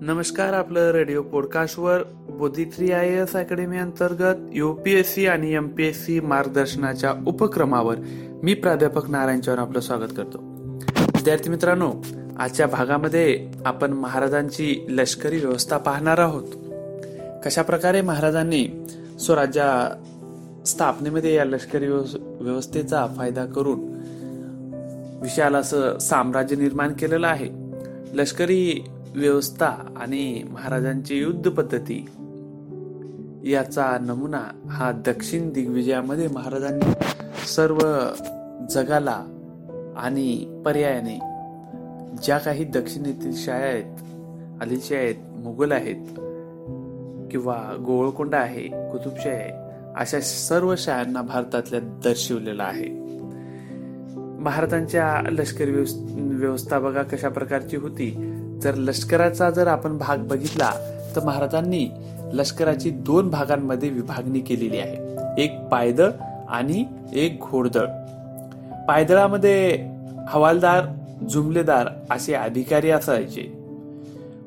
नमस्कार आपलं radio पॉडकास्टवर Bodhi three I S academy अंतर्गत युपीएससी आणि एमपीएससी मार्गदर्शनाच्या उपक्रमावर मी प्राध्यापक नारायण चव्हाण आपलं स्वागत करतो. विद्यार्थी मित्रांनो आजच्या भागामध्ये आपण महाराजांची लष्करी व्यवस्था पाहणार आहोत. कशा प्रकारे महाराजांनी स्वराज्या स्थापनेमध्ये या लष्करी व्यवस्थेचा फायदा करून विशाल असं साम्राज्य निर्माण केलेलं आहे? लष्करी व्यवस्था आणि महाराजांची युद्ध पद्धती याचा नमुना हा दक्षिण दिग्विजयामध्ये महाराजांनी सर्व जगाला आणि पर्यायाने ज्या काही दक्षिणेतील शाळा आहेत आदिलशाही आहेत मुघल आहेत किंवा गोवळकोंडा आहे कुतुबशाही आहे अशा सर्व शाळांना भारतातल्या दर्शवलेलं आहे. महाराजांच्या लष्करी व्यवस्था बघा कशा प्रकारची होती. जर लष्कराचा जर आपण भाग बघितला तर महाराजांनी लष्कराची दोन भागांमध्ये विभागणी केलेली आहे. एक पायदळ आणि एक घोडदळ. पायदळामध्ये हवालदार जुमलेदार असे अधिकारी असायचे.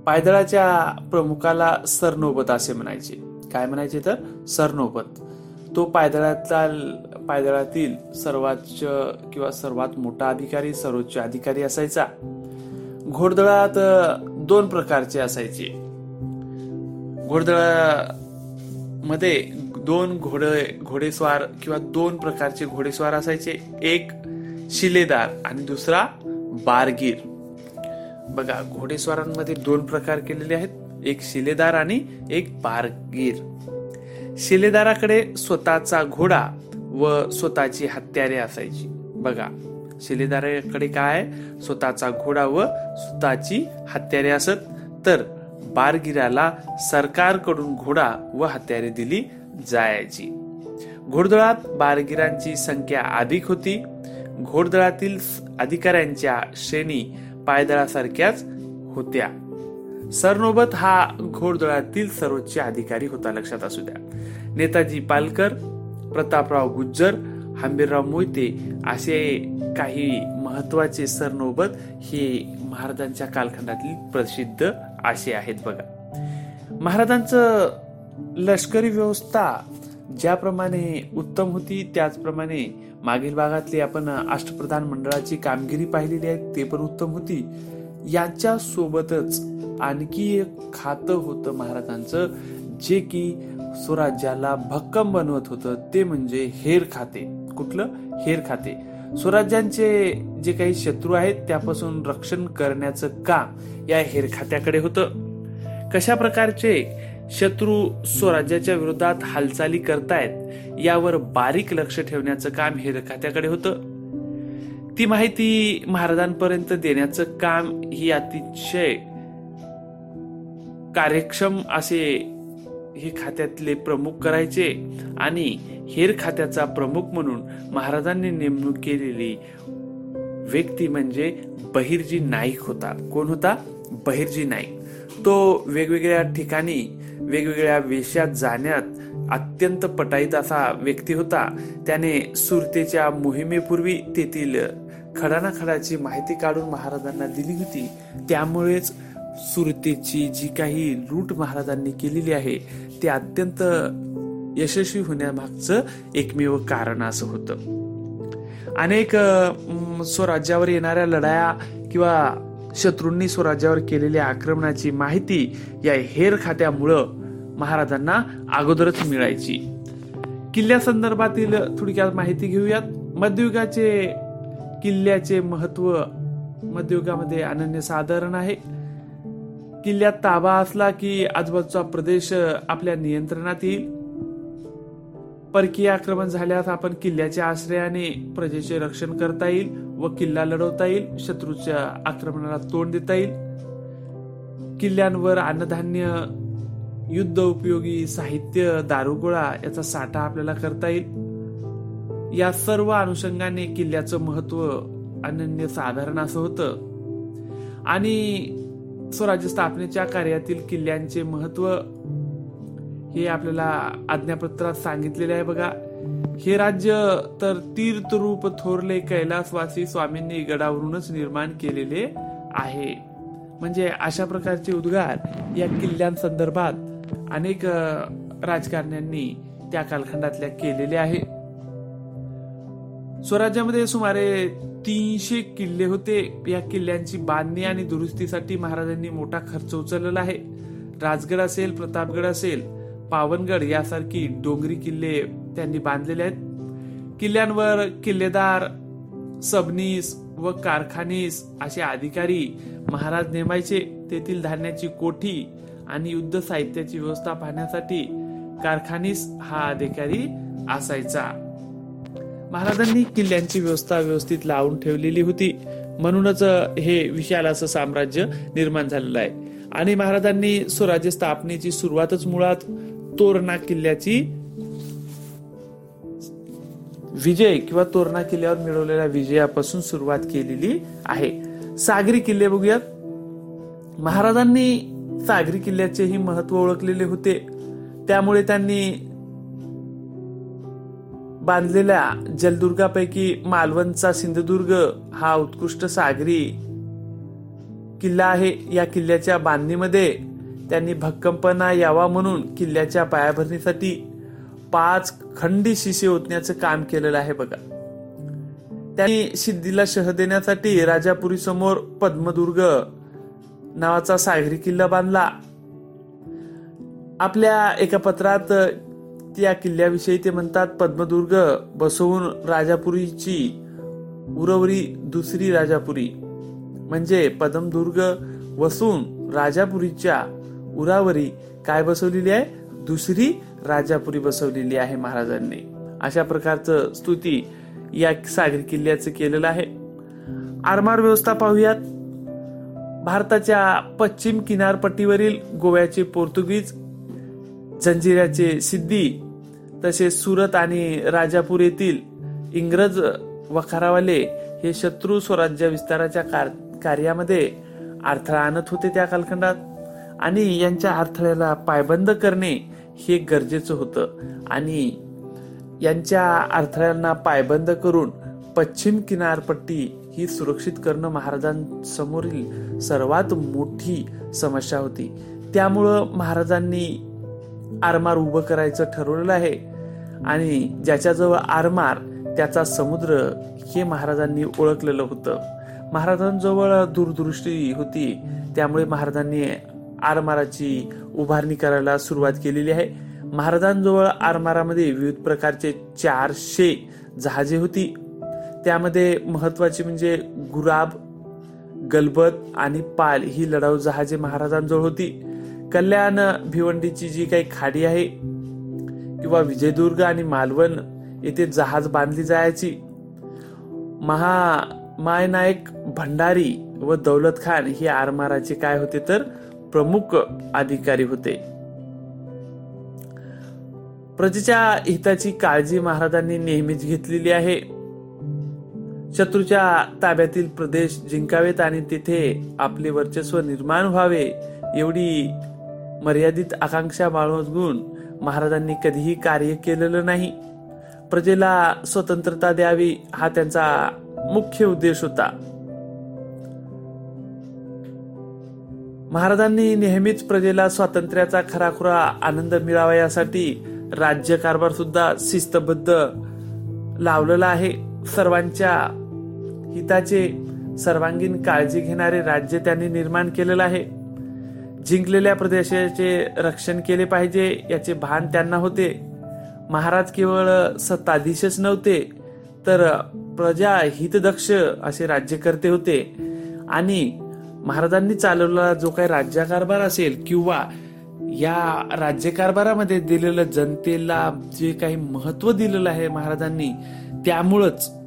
पायदळाच्या प्रमुखाला सरनोबत असे म्हणायचे. काय म्हणायचे तर? सरनोबत. तो पायदळातला पायदळातील सर्वोच्च किंवा सर्वात मोठा अधिकारी सर्वोच्च अधिकारी असायचा. घोडदळात दोन प्रकारचे असायचे. घोडदळामध्ये दोन घोडे घोडेस्वार किंवा दोन प्रकारचे घोडेस्वार असायचे. एक शिलेदार आणि दुसरा बारगीर. बघा घोडेस्वारांमध्ये दोन प्रकार केलेले आहेत. एक शिलेदार आणि एक बारगीर. शिलेदाराकडे स्वतःचा घोडा व स्वतःची हत्यारे असायची. बघा शिलेदाराकडे काय स्वतःचा घोडा व स्वतःची हत्यारे असत. तर बारगिराला सरकारकडून घोडा व हत्यारे दिली जायची. घोडदळात बारगिरांची संख्या अधिक होती. घोडदळातील अधिकाऱ्यांच्या श्रेणी पायदळासारख्याच होत्या. सरनोबत हा घोडदळातील सर्वोच्च अधिकारी होता लक्षात असू द्या. नेताजी पालकर प्रतापराव गुज्जर हंबीरराव मोहिते असे काही महत्त्वाचे सरनोबत हे महाराजांच्या कालखंडातील प्रसिद्ध असे आहेत बघा. महाराजांचं लष्करी व्यवस्था ज्याप्रमाणे उत्तम होती त्याचप्रमाणे मागील भागातली आपण अष्टप्रधान मंडळाची कामगिरी पाहिलेली आहे ते पण उत्तम होती. याच्या सोबतच आणखी एक खातं होतं महाराजांचं जे की स्वराज्याला भक्कम बनवत होतं ते म्हणजे हेर खाते. कुठलं? हेर खाते. स्वराज्यांचे जे काही शत्रू आहेत त्यापासून रक्षण करण्याचं काम या हेर खात्याकडे होतं. कशा प्रकारचे शत्रू स्वराज्याच्या विरोधात हालचाली करतायत यावर बारीक लक्ष ठेवण्याचं काम हेर खात्याकडे होतं. ती माहिती महाराजांपर्यंत देण्याचं काम ही अतिशय कार्यक्षम असे हे खात्यातले प्रमुख करायचे आणि हेर खात्याचा प्रमुख म्हणून महाराजांनी नेमणूक केलेली व्यक्ती म्हणजे बहिरजी नाईक होता. कोण होता? बहिरजी नाईक. तो वेगवेगळ्या ठिकाणी वेगवेगळ्या वेशात जाण्यात अत्यंत पटाईत असा व्यक्ती होता. त्याने सुरतेच्या मोहिमेपूर्वी तेथील खडानाखडाची माहिती काढून महाराजांना दिली होती. त्यामुळेच सुरतेची जी काही लूट महाराजांनी केलेली आहे ते अत्यंत यशस्वी होण्यामागचं एकमेव कारण असं होतं. अनेक स्वराज्यावर येणाऱ्या लढाया किंवा शत्रूंनी स्वराज्यावर केलेल्या आक्रमणाची माहिती या हेर खात्यामुळं महाराजांना अगोदरच मिळायची. किल्ल्यासंदर्भातील थोडक्यात माहिती घेऊयात. मध्ययुगाचे किल्ल्याचे महत्त्व मध्ययुगामध्ये अनन्य साधारण आहे. किल्ल्यात ताबा असला की आजूबाजूचा प्रदेश आपल्या नियंत्रणात येईल. परकीय आक्रमण झाल्यास आपण किल्ल्याच्या आश्रयाने प्रजेचे रक्षण करता येईल व किल्ला लढवता येईल शत्रूच्या आक्रमणाला तोंड देता येईल. किल्ल्यांवर अन्नधान्य युद्ध उपयोगी साहित्य दारुगोळा याचा साठा आपल्याला करता येईल. या सर्व अनुषंगाने किल्ल्याचं महत्त्व अनन्य साधारण असं होतं. आणि स्वराज्य स्थापनेच्या कार्यातील किल्ल्यांचे महत्त्व हे आपल्याला आज्ञापत्रात सांगितलेले आहे बघा. हे राज्य तर तीर्थरूप थोरले कैलासवासी स्वामींनी गडावरूनच निर्माण केलेले आहे. म्हणजे अशा प्रकारचे उद्गार या किल्ल्यांसंदर्भात अनेक राजकारण्यांनी त्या कालखंडातल्या केलेले आहे. स्वराज्यामध्ये सुमारे तीनशे किल्ले होते. या किल्ल्यांची बांधणी आणि दुरुस्तीसाठी महाराजांनी मोठा खर्च उचललेला आहे. राजगड असेल प्रतापगड असेल पावनगड यासारखी डोंगरी किल्ले त्यांनी बांधलेले आहेत. किल्ल्यांवर किल्लेदार सबनीस व कारखानीस असे अधिकारी महाराज नेमायचे. तेथील धान्याची कोठी आणि युद्ध साहित्याची व्यवस्था पाहण्यासाठी कारखानीस हा अधिकारी असायचा. महाराजांनी किल्ल्यांची व्यवस्था व्यवस्थित लावून ठेवलेली होती. म्हणूनच हे विशाल असं साम्राज्य निर्माण झालेलं आहे. आणि महाराजांनी स्वराज्य स्थापनेची सुरुवातच मुळात तोरणा किल्ल्याची विजय किंवा तोरणा किल्ल्यावर मिळवलेल्या विजयापासून सुरुवात केलेली आहे. सागरी किल्ले बघूयात. महाराजांनी सागरी किल्ल्याचेही महत्त्व ओळखलेले होते. त्यामुळे त्यांनी बांधलेल्या जलदुर्गापैकी मालवणचा सिंधुदुर्ग हा उत्कृष्ट सागरी किल्ला आहे. या किल्ल्याच्या बांधणीमध्ये त्यांनी भक्कमपणा यावा म्हणून किल्ल्याच्या पायाभरणीसाठी पाच खंडी शिशे ओतण्याचं काम केलेलं आहे बघा. त्यांनी सिद्धीला शह देण्यासाठी राजापुरी समोर पद्मदुर्ग नावाचा सागरी किल्ला बांधला. आपल्या एका पत्रात त्या किल्ल्याविषयी ते म्हणतात पद्मदुर्ग बसवून राजापुरीची उरवरी दुसरी राजापुरी. म्हणजे पद्मदुर्ग वसून राजापुरीच्या उरावरी काय बसवलेली आहे? दुसरी राजापुरी बसवलेली आहे महाराजांनी. अशा प्रकारचं स्तुती या सागरी किल्ल्याचं केलेलं आहे. आरमार व्यवस्था पाहूयात. भारताच्या पश्चिम किनारपट्टीवरील गोव्याचे पोर्तुगीज जंजिऱ्याचे सिद्धी तसेच सुरत आणि राजापूर येथील इंग्रज वखारावाले हे शत्रू स्वराज्य विस्ताराच्या कार्यामध्ये अडथळा आणत होते त्या कालखंडात. आणि यांच्या अडथळ्याला पायबंद करणे हे गरजेचं होतं. आणि यांच्या अडथळ्यांना पायबंद करून पश्चिम किनारपट्टी ही सुरक्षित करणं महाराजांसमोरील सर्वात मोठी समस्या होती. त्यामुळं महाराजांनी आरमार उभं करायचं ठरवलेलं आहे. आणि ज्याच्याजवळ आरमार त्याचा समुद्र हे महाराजांनी ओळखलेलं होतं. महाराजांजवळ दूरदृष्टी होती. त्यामुळे महाराजांनी आरमाराची उभारणी करायला सुरुवात केलेली आहे. महाराजांजवळ आरमारामध्ये विविध प्रकारचे चारशे जहाजे होती. त्यामध्ये महत्वाची म्हणजे गुराब गलबत आणि पाल ही लढाऊ जहाजे महाराजांजवळ होती. कल्याण भिवंडीची जी काही खाडी आहे किंवा विजयदुर्ग आणि मालवण येथे जहाज बांधली जायची. महा मायनायक भंडारी व दौलत खान हे आरमाराचे काय होते तर प्रमुख अधिकारी होते. प्रजेच्या हिताची काळजी महाराजांनी नेहमीच घेतलेली आहे. शत्रूच्या ताब्यातील प्रदेश जिंकावेत आणि तिथे आपले वर्चस्व निर्माण व्हावे एवढी मर्यादित आकांक्षा बाळगून महाराजांनी कधीही कार्य केलेलं नाही. प्रजेला स्वतंत्रता द्यावी हा त्यांचा मुख्य उद्देश होता. महाराजांनी नेहमीच प्रजेला स्वातंत्र्याचा खराखुरा आनंद मिळावा यासाठी राज्य कारभार सुद्धा शिस्तबद्ध लावलेला आहे. सर्वांच्या हिताचे सर्वांगीण काळजी घेणारे राज्य त्यांनी निर्माण केलेलं आहे. जिंकलेल्या प्रदेशाचे रक्षण केले पाहिजे याचे भान त्यांना होते. महाराज केवळ सत्ताधीशच नव्हते तर प्रजा हितदक्ष असे राज्यकर्ते होते. आणि महाराजांनी चालवलेला जो काही राज्यकारभार असेल किंवा या राज्यकारभारामध्ये दिलेलं जनतेला जे काही महत्त्व दिलेलं आहे महाराजांनी त्यामुळंच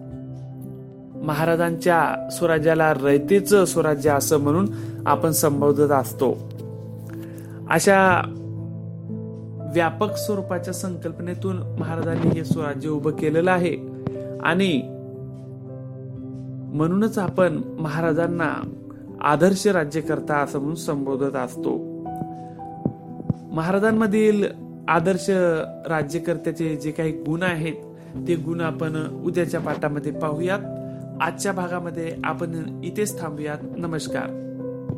महाराजांच्या स्वराज्याला रयतेचं स्वराज्य असं म्हणून आपण संबोधत असतो. अशा व्यापक स्वरूपाच्या संकल्पनेतून महाराजांनी हे स्वराज्य उभं केलेलं आहे. आणि म्हणूनच आपण महाराजांना आदर्श राज्यकर्ता असं म्हणून संबोधत असतो. महाराजांमधील आदर्श राज्यकर्त्याचे जे काही गुण आहेत ते गुण आपण उद्याच्या पाठामध्ये पाहूयात. आजच्या भागामध्ये आपण इथेच थांबूयात. नमस्कार.